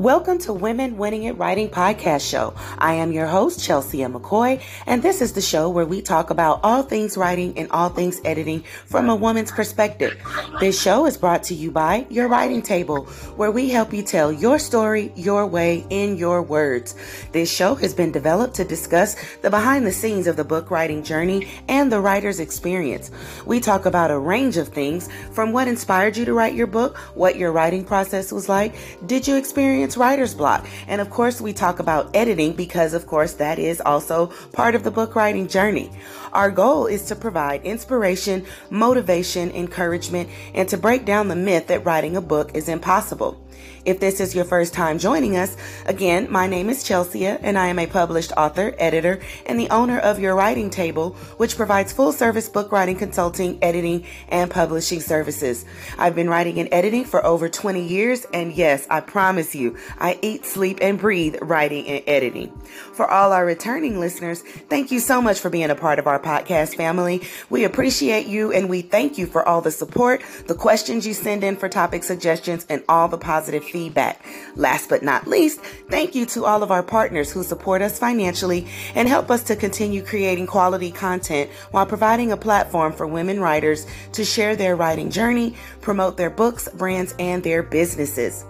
Welcome to Women Winning at Writing podcast show. I am your host, Chelsea McCoy, and this is the show where we talk about all things writing and all things editing from a woman's perspective. This show is brought to you by Your Writing Table, where we help you tell your story your way in your words. This show has been developed to discuss the behind the scenes of the book writing journey and the writer's experience. We talk about a range of things from what inspired you to write your book, what your writing process was like, did you experience it's writer's block. And of course, we talk about editing because, of course, that is also part of the book writing journey. Our goal is to provide inspiration, motivation, encouragement, and to break down the myth that writing a book is impossible. If this is your first time joining us, again, my name is Chelsea and I am a published author, editor, and the owner of Your Writing Table, which provides full service book writing consulting, editing, and publishing services. I've been writing and editing for over 20 years, and yes, I promise you, I eat, sleep, and breathe writing and editing. For all our returning listeners, thank you so much for being a part of our podcast family. We appreciate you and we thank you for all the support, the questions you send in for topic suggestions, and all the positive feedback. Last but not least, thank you to all of our partners who support us financially and help us to continue creating quality content while providing a platform for women writers to share their writing journey, promote their books, brands, and their businesses.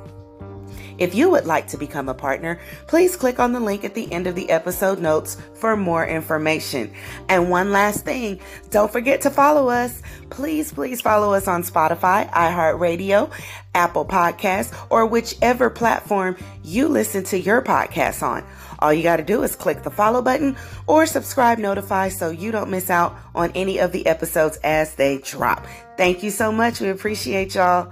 If you would like to become a partner, please click on the link at the end of the episode notes for more information. And one last thing, don't forget to follow us. Please, please follow us on Spotify, iHeartRadio, Apple Podcasts, or whichever platform you listen to your podcasts on. All you got to do is click the follow button or subscribe notify so you don't miss out on any of the episodes as they drop. Thank you so much. We appreciate y'all.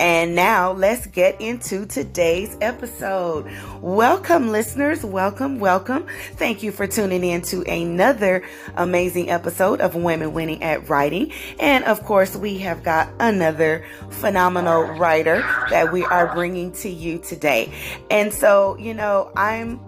And now let's get into today's episode. Welcome, listeners. Welcome, welcome. Thank you for tuning in to another amazing episode of Women Winning at Writing. And of course, we have got another phenomenal writer that we are bringing to you today. And so, you know, I'm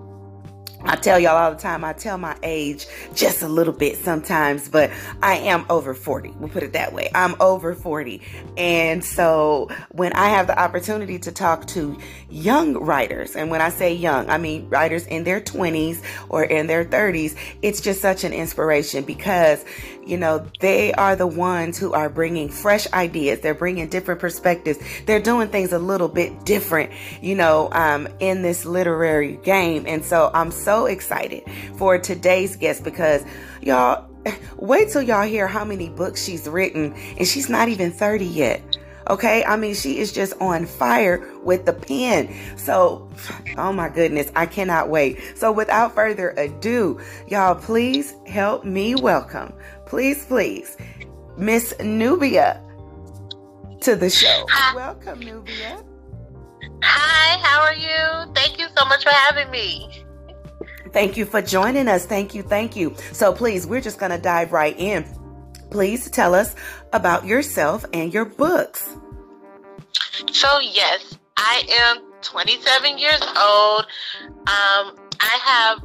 I tell y'all all the time, I tell my age just a little bit sometimes, but I am over 40. We'll put it that way. I'm over 40. And so when I have the opportunity to talk to young writers, and when I say young, I mean writers in their 20s or in their 30s, it's just such an inspiration because, you know, they are the ones who are bringing fresh ideas. They're bringing different perspectives. They're doing things a little bit different, you know, um, in this literary game. And so I'm so excited for today's guest because y'all, wait till y'all hear how many books she's written and she's not even 30 yet. Okay. I mean, she is just on fire with the pen. So, oh my goodness, I cannot wait. So, without further ado, y'all, please help me welcome, please, please, Miss Nubia to the show. Hi. Welcome, Nubia. Hi, how are you? Thank you so much for having me. Thank you for joining us. Thank you. Thank you. So please, we're just going to dive right in. Please tell us about yourself and your books. So, yes, I am 27 years old. Um, I have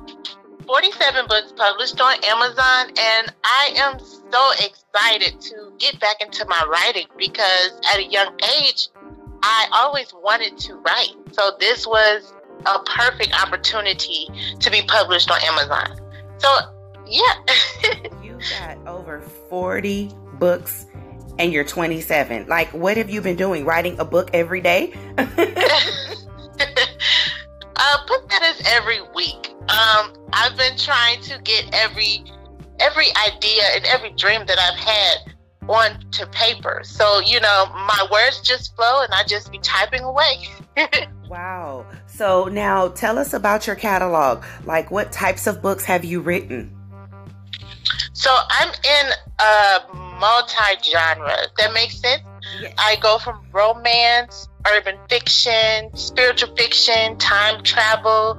47 books published on Amazon, and I am so excited to get back into my writing because at a young age, I always wanted to write. So, this was a perfect opportunity to be published on Amazon. So, yeah. You've got over 40 books and you're 27. Like, what have you been doing? Writing a book every day? uh, put that as every week. Um, I've been trying to get every every idea and every dream that I've had onto paper. So, you know, my words just flow and I just be typing away. wow. So now tell us about your catalog. Like what types of books have you written? So I'm in a multi-genre. That makes sense. Yes. I go from romance, urban fiction, spiritual fiction, time travel,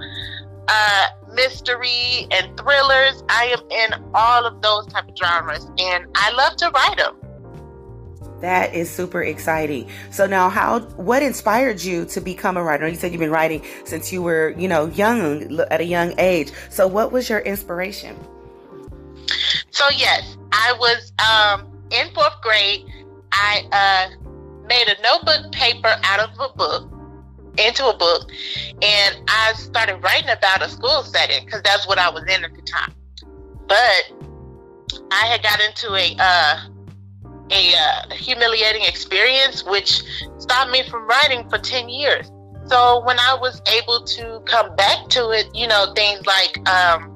uh, mystery, and thrillers. I am in all of those type of genres, and I love to write them. That is super exciting. So now how what inspired you to become a writer? You said you've been writing since you were, you know, young at a young age. So what was your inspiration? So yes, I was um, in 4th grade. I uh, made a notebook paper out of a book into a book, and I started writing about a school setting because that's what I was in at the time. But I had got into a uh, a uh, humiliating experience, which stopped me from writing for ten years. So when I was able to come back to it, you know, things like um,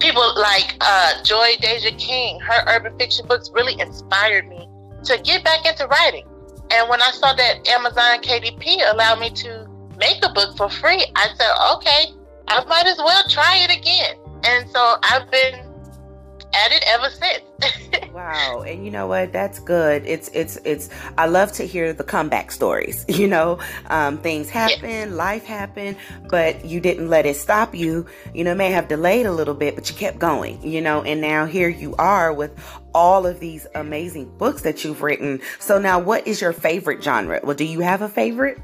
people like uh, Joy Deja King, her urban fiction books really inspired me to get back into writing. And when I saw that Amazon KDP allowed me to make a book for free, I said, okay, I might as well try it again. And so I've been at it ever since. wow. And you know what? That's good. It's, it's, it's, I love to hear the comeback stories. You know, um, things happen, yeah. life happened, but you didn't let it stop you. You know, may have delayed a little bit, but you kept going, you know, and now here you are with all of these amazing books that you've written. So now what is your favorite genre? Well, do you have a favorite?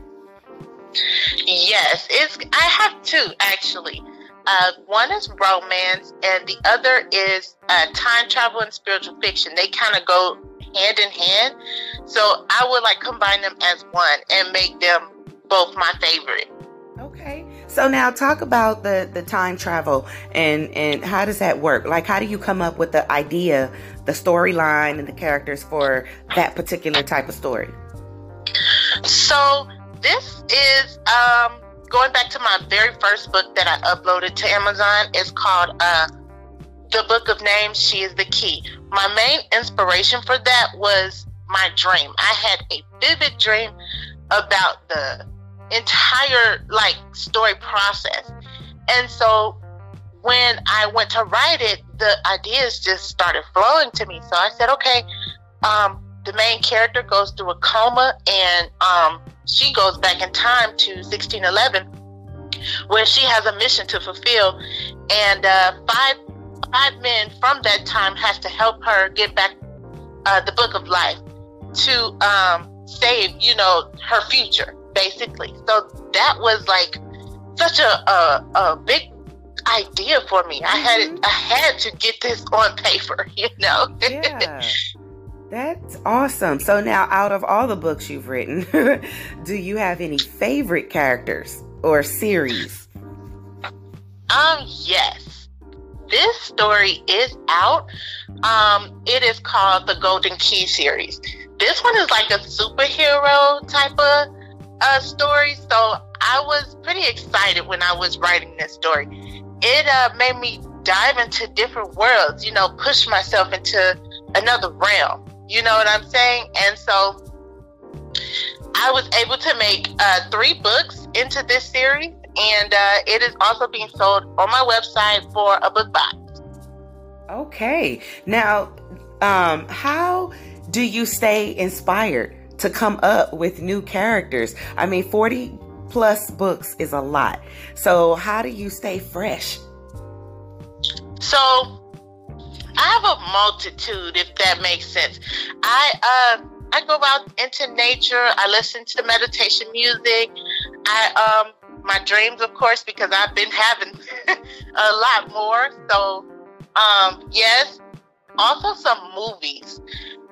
Yes, it's I have two actually. Uh, one is romance, and the other is uh, time travel and spiritual fiction. They kind of go hand in hand. So I would like combine them as one and make them both my favorite. Okay. So now talk about the the time travel and and how does that work? Like how do you come up with the idea, the storyline and the characters for that particular type of story? So this is um going back to my very first book that I uploaded to Amazon, it's called uh, The Book of Names, She is the Key. My main inspiration for that was my dream. I had a vivid dream about the entire like story process. And so when I went to write it, the ideas just started flowing to me. So I said, okay, um, the main character goes through a coma and um, she goes back in time to 1611 where she has a mission to fulfill. And uh, five five men from that time has to help her get back uh, the book of life to um, save you know her future basically. So that was like such a, a, a big idea for me. I had mm-hmm. i had to get this on paper you know? Yeah That's awesome. So now, out of all the books you've written, do you have any favorite characters or series? Um, yes. This story is out. Um, it is called the Golden Key series. This one is like a superhero type of uh, story. So I was pretty excited when I was writing this story. It uh, made me dive into different worlds, you know, push myself into another realm. You know what I'm saying? And so I was able to make uh, three books into this series, and uh, it is also being sold on my website for a book box. Okay. Now, um, how do you stay inspired to come up with new characters? I mean, 40 plus books is a lot. So, how do you stay fresh? So, I have a multitude, if that makes sense. I uh, I go out into nature. I listen to meditation music. I um my dreams, of course, because I've been having a lot more. So um yes, also some movies.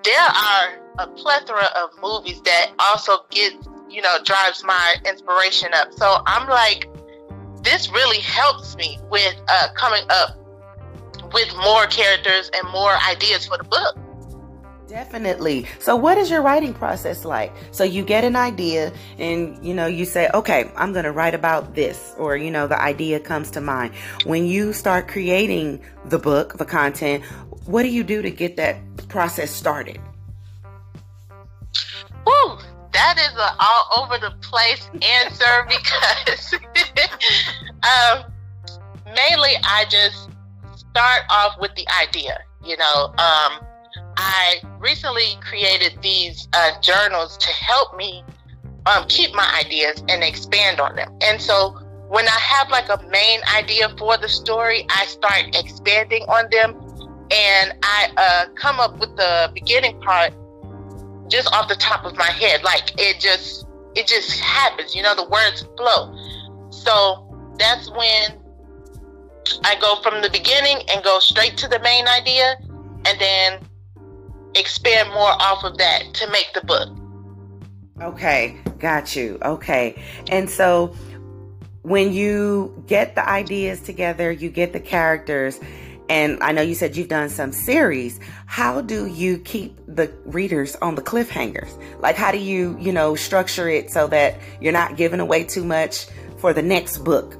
There are a plethora of movies that also get you know drives my inspiration up. So I'm like, this really helps me with uh, coming up with more characters and more ideas for the book. Definitely. So what is your writing process like? So you get an idea and you know you say, "Okay, I'm going to write about this," or you know the idea comes to mind. When you start creating the book, the content, what do you do to get that process started? Woo, that is an all over the place answer because um, mainly I just start off with the idea. You know, um, I recently created these uh, journals to help me um, keep my ideas and expand on them. And so when I have like a main idea for the story, I start expanding on them and I uh, come up with the beginning part just off the top of my head. Like it just, it just happens, you know, the words flow. So that's when I go from the beginning and go straight to the main idea and then expand more off of that to make the book. Okay, got you. Okay. And so when you get the ideas together, you get the characters, and I know you said you've done some series. How do you keep the readers on the cliffhangers? Like, how do you, you know, structure it so that you're not giving away too much for the next book?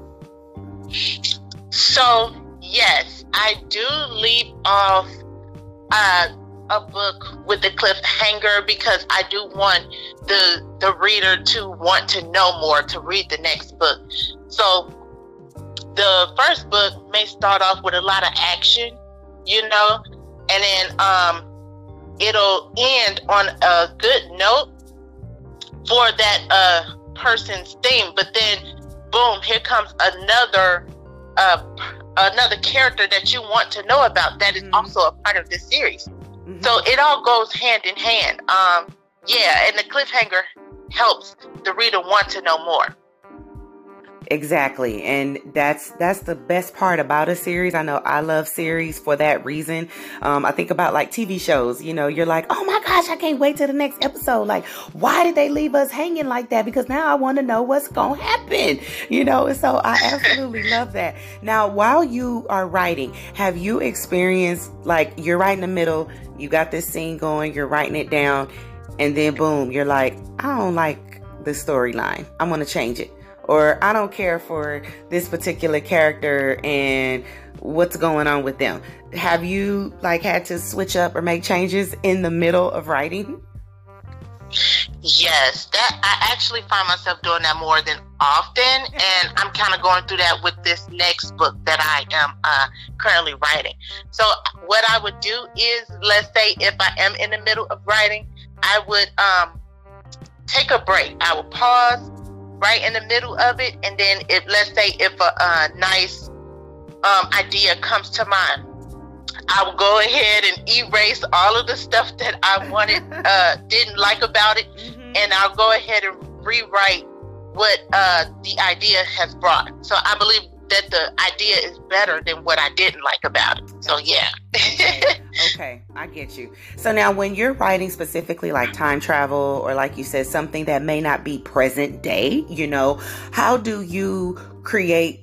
So, yes, I do leave off uh, a book with the cliffhanger because I do want the the reader to want to know more to read the next book. So the first book may start off with a lot of action, you know, and then um, it'll end on a good note for that uh, person's theme. But then, boom, here comes another uh, another character that you want to know about that is mm-hmm. also a part of this series. Mm-hmm. So it all goes hand in hand. Um, yeah, and the cliffhanger helps the reader want to know more. Exactly. And that's that's the best part about a series. I know I love series for that reason. Um, I think about like TV shows, you know, you're like, oh my gosh, I can't wait to the next episode. Like, why did they leave us hanging like that? Because now I want to know what's gonna happen. You know, so I absolutely love that. Now, while you are writing, have you experienced like you're right in the middle, you got this scene going, you're writing it down, and then boom, you're like, I don't like the storyline. I'm gonna change it or I don't care for this particular character and what's going on with them. Have you like had to switch up or make changes in the middle of writing? Yes, that I actually find myself doing that more than often, and I'm kind of going through that with this next book that I am uh, currently writing. So, what I would do is, let's say if I am in the middle of writing, I would um, take a break. I would pause, right in the middle of it, and then if let's say if a, nice um, idea comes to mind, I will go ahead and erase all of the stuff that I wanted, uh, didn't like about it, mm-hmm. and I'll go ahead and rewrite what uh, the idea has brought. So I believe that the idea is better than what I didn't like about it. So yeah. okay. okay, I get you. So now when you're writing specifically like time travel or like you said something that may not be present day, you know, how do you create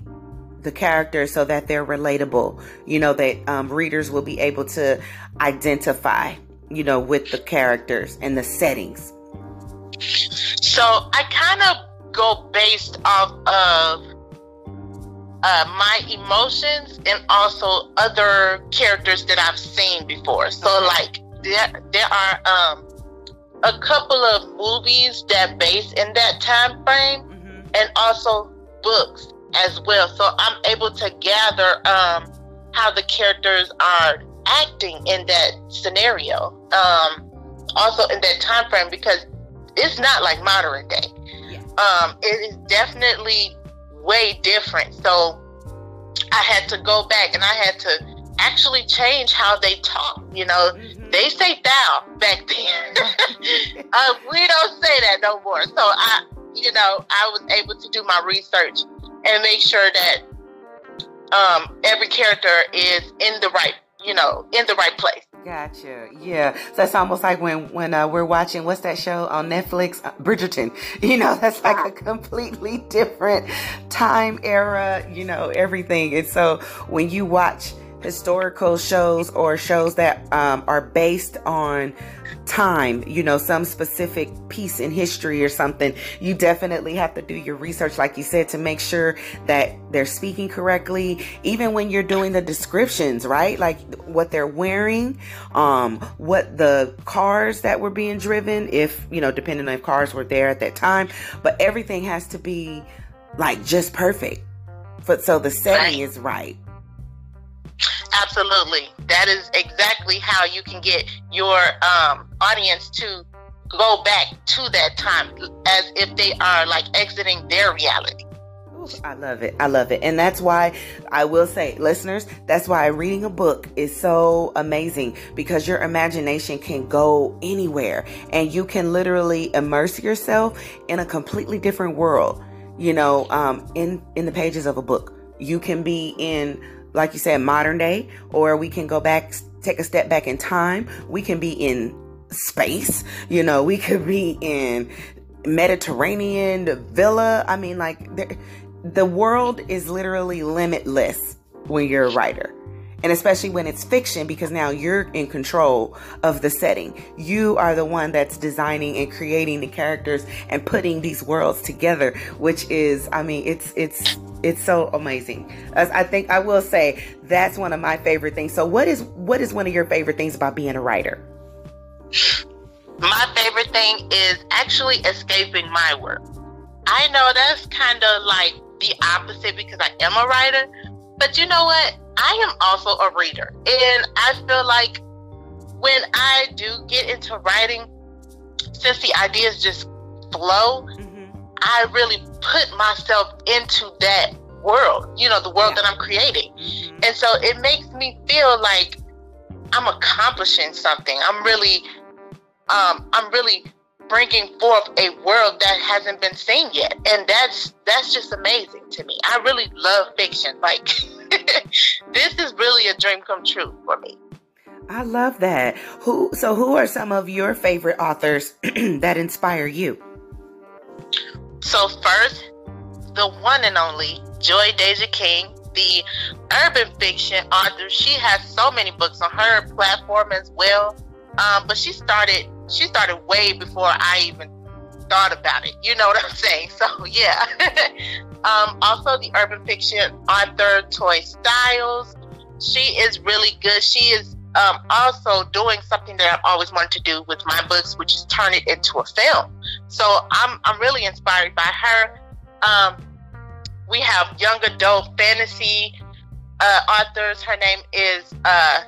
the characters so that they're relatable, you know, that um, readers will be able to identify, you know, with the characters and the settings? So I kind of go based off of uh, my emotions and also other characters that I've seen before. So like there there are um, a couple of movies that base in that time frame mm-hmm. and also books as well. So I'm able to gather um, how the characters are acting in that scenario. Um, also in that time frame because it's not like modern day. Yeah. Um, it is definitely way different. So I had to go back and I had to actually change how they talk. You know, mm-hmm. they say thou back then. uh, we don't say that no more. So I, you know, I was able to do my research and make sure that um, every character is in the right, you know, in the right place. Gotcha. Yeah. So that's almost like when when uh, we're watching what's that show on Netflix, uh, Bridgerton. You know, that's like a completely different time era. You know, everything. And so when you watch historical shows or shows that um, are based on time, you know, some specific piece in history or something, you definitely have to do your research, like you said, to make sure that they're speaking correctly. Even when you're doing the descriptions, right? Like what they're wearing, um, what the cars that were being driven, if, you know, depending on if cars were there at that time, but everything has to be like just perfect. But so the setting is right. Absolutely. That is exactly how you can get your um, audience to go back to that time as if they are like exiting their reality. I love it. I love it. And that's why I will say, listeners, that's why reading a book is so amazing because your imagination can go anywhere and you can literally immerse yourself in a completely different world, you know, um, in, in the pages of a book. You can be in like you said, modern day, or we can go back, take a step back in time. We can be in space, you know, we could be in Mediterranean villa. I mean, like the world is literally limitless when you're a writer. And especially when it's fiction, because now you're in control of the setting. You are the one that's designing and creating the characters and putting these worlds together, which is, I mean, it's, it's, it's so amazing. As I think I will say that's one of my favorite things. So what is, what is one of your favorite things about being a writer? My favorite thing is actually escaping my work. I know that's kind of like the opposite because I am a writer, but you know what? I am also a reader. And I feel like when I do get into writing, since the ideas just flow, mm-hmm. I really put myself into that world, you know, the world yeah. that I'm creating. Mm-hmm. And so it makes me feel like I'm accomplishing something. I'm really um, I'm really bringing forth a world that hasn't been seen yet, and that's that's just amazing to me. I really love fiction. Like this is really a dream come true for me. I love that. Who so who are some of your favorite authors that inspire you? So first, the one and only Joy Deja King, the urban fiction author. She has so many books on her platform as well. Um, but she started she started way before I even thought about it. You know what I'm saying? So yeah. um, also the urban fiction author Toy Styles. She is really good. She is um, also doing something that I've always wanted to do with my books, which is turn it into a film. So I'm I'm really inspired by her. Um, we have young adult fantasy uh, authors. Her name is uh,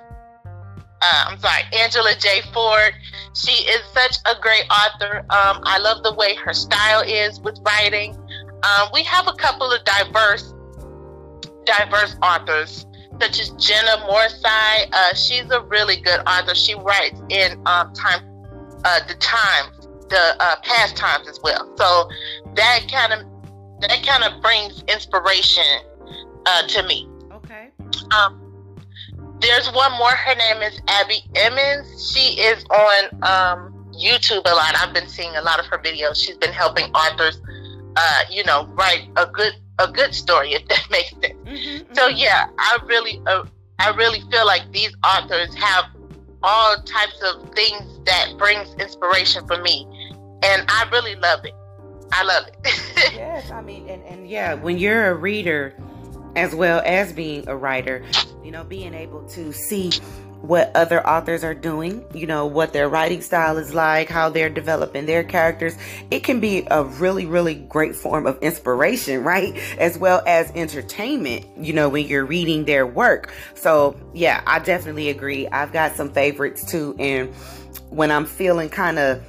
uh, I'm sorry, Angela J. Ford. She is such a great author. Um, I love the way her style is with writing. Um, we have a couple of diverse, diverse authors, such as Jenna Moreci. Uh, she's a really good author. She writes in um, time, uh, the times, the uh, past times as well. So that kind of that kind of brings inspiration uh, to me. Okay. Um, there's one more. Her name is Abbie Emmons. She is on um, YouTube a lot. I've been seeing a lot of her videos. She's been helping authors, uh, you know, write a good a good story, if that makes sense. Mm-hmm, so mm-hmm. yeah, I really, uh, I really feel like these authors have all types of things that brings inspiration for me, and I really love it. I love it. yes, I mean, and, and yeah, when you're a reader as well as being a writer, you know, being able to see what other authors are doing, you know, what their writing style is like, how they're developing their characters. It can be a really, really great form of inspiration, right? As well as entertainment, you know, when you're reading their work. So, yeah, I definitely agree. I've got some favorites too. And when I'm feeling kind of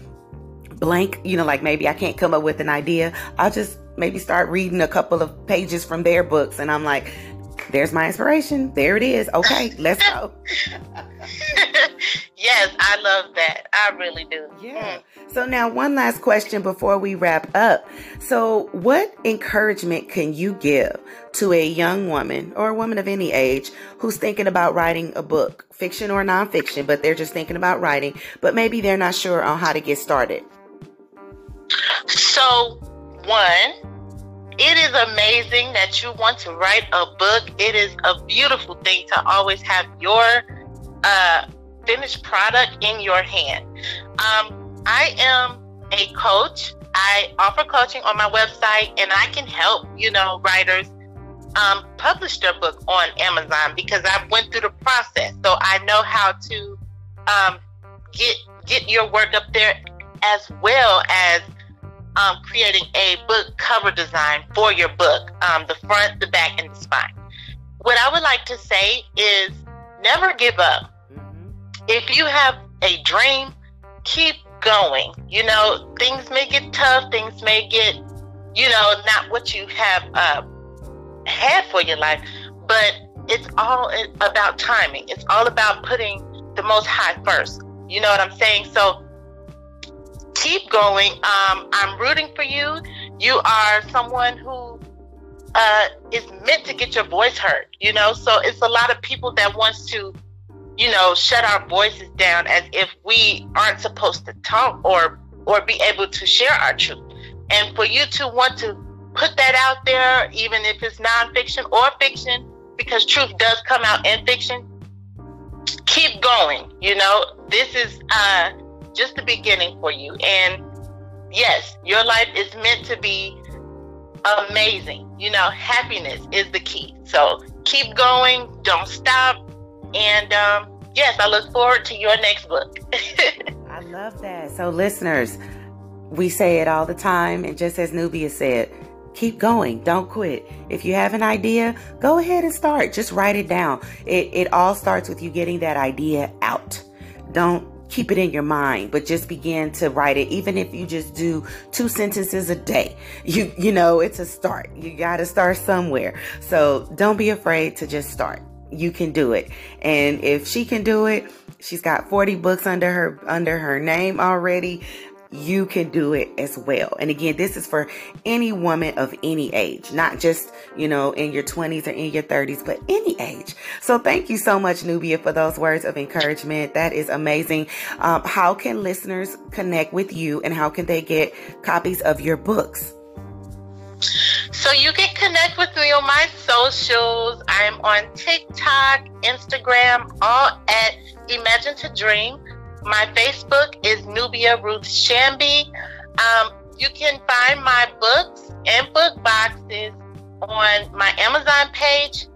blank, you know, like maybe I can't come up with an idea, I'll just maybe start reading a couple of pages from their books and I'm like, there's my inspiration. There it is. Okay, let's go. yes, I love that. I really do. Yeah. So now one last question before we wrap up. So what encouragement can you give to a young woman or a woman of any age who's thinking about writing a book, fiction or nonfiction, but they're just thinking about writing, but maybe they're not sure on how to get started? So, one, it is amazing that you want to write a book. It is a beautiful thing to always have your uh, finished product in your hand. Um, I am a coach. I offer coaching on my website, and I can help you know writers um, publish their book on Amazon because I went through the process, so I know how to um, get get your work up there as well as um, creating a book cover design for your book um, the front, the back, and the spine. What I would like to say is never give up. Mm-hmm. If you have a dream, keep going. You know, things may get tough, things may get, you know, not what you have uh, had for your life, but it's all about timing. It's all about putting the most high first. You know what I'm saying? So keep going. Um, I'm rooting for you. You are someone who uh, is meant to get your voice heard. You know, so it's a lot of people that wants to, you know, shut our voices down as if we aren't supposed to talk or or be able to share our truth. And for you to want to put that out there, even if it's nonfiction or fiction, because truth does come out in fiction, keep going. You know, this is uh, just the beginning for you. And yes, your life is meant to be amazing. You know, happiness is the key. So keep going, don't stop. And um, yes, I look forward to your next book. I love that. So, listeners, we say it all the time. And just as Nubia said, keep going. Don't quit. If you have an idea, go ahead and start. Just write it down. It, it all starts with you getting that idea out. Don't keep it in your mind, but just begin to write it. Even if you just do two sentences a day, you, you know, it's a start. You got to start somewhere. So don't be afraid to just start. You can do it. And if she can do it, she's got 40 books under her, under her name already you can do it as well. And again, this is for any woman of any age, not just, you know, in your 20s or in your 30s, but any age. So thank you so much, Nubia, for those words of encouragement. That is amazing. Um, how can listeners connect with you and how can they get copies of your books? So you can connect with me on my socials. I'm on TikTok, Instagram, all at Imagine to Dream. My Facebook is Nubia Ruth Shambee. Um, you can find my books and book boxes on my Amazon page,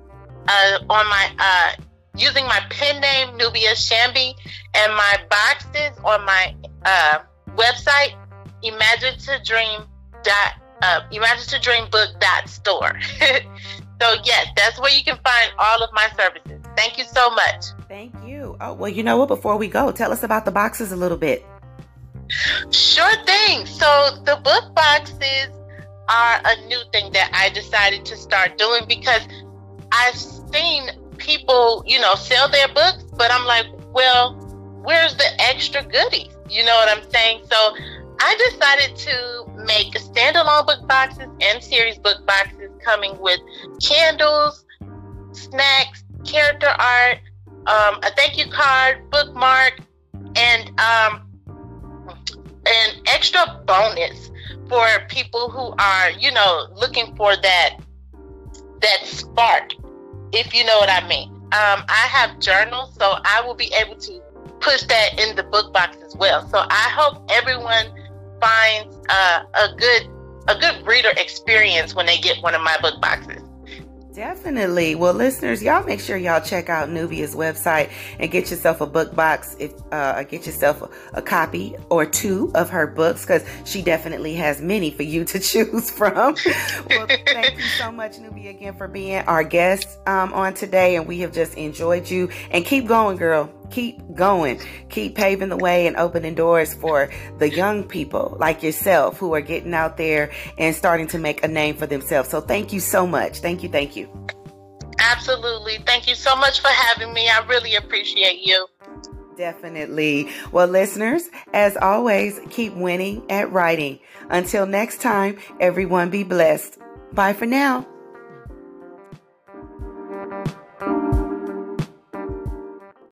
uh, on my uh, using my pen name Nubia Shambee, and my boxes on my uh, website Imagine to Dream dot uh, Imagine to Dream book dot store. so yes, that's where you can find all of my services. Thank you so much. Thank you. Oh, well, you know what? Before we go, tell us about the boxes a little bit. Sure thing. So, the book boxes are a new thing that I decided to start doing because I've seen people, you know, sell their books, but I'm like, well, where's the extra goodies? You know what I'm saying? So, I decided to make standalone book boxes and series book boxes coming with candles, snacks, character art, um, a thank you card, bookmark, and um, an extra bonus for people who are, you know, looking for that that spark, if you know what I mean. Um, I have journals, so I will be able to push that in the book box as well. So I hope everyone finds a good a good reader experience when they get one of my book boxes. Definitely. Well, listeners, y'all make sure y'all check out Nubia's website and get yourself a book box. If uh, get yourself a, a copy or two of her books, because she definitely has many for you to choose from. well, thank you so much, Nubia, again for being our guest um, on today, and we have just enjoyed you. And keep going, girl keep going, keep paving the way and opening doors for the young people like yourself who are getting out there and starting to make a name for themselves. So thank you so much. Thank you. Thank you. Absolutely. Thank you so much for having me. I really appreciate you. Definitely. Well, listeners, as always, keep winning at writing. Until next time, everyone be blessed. Bye for now.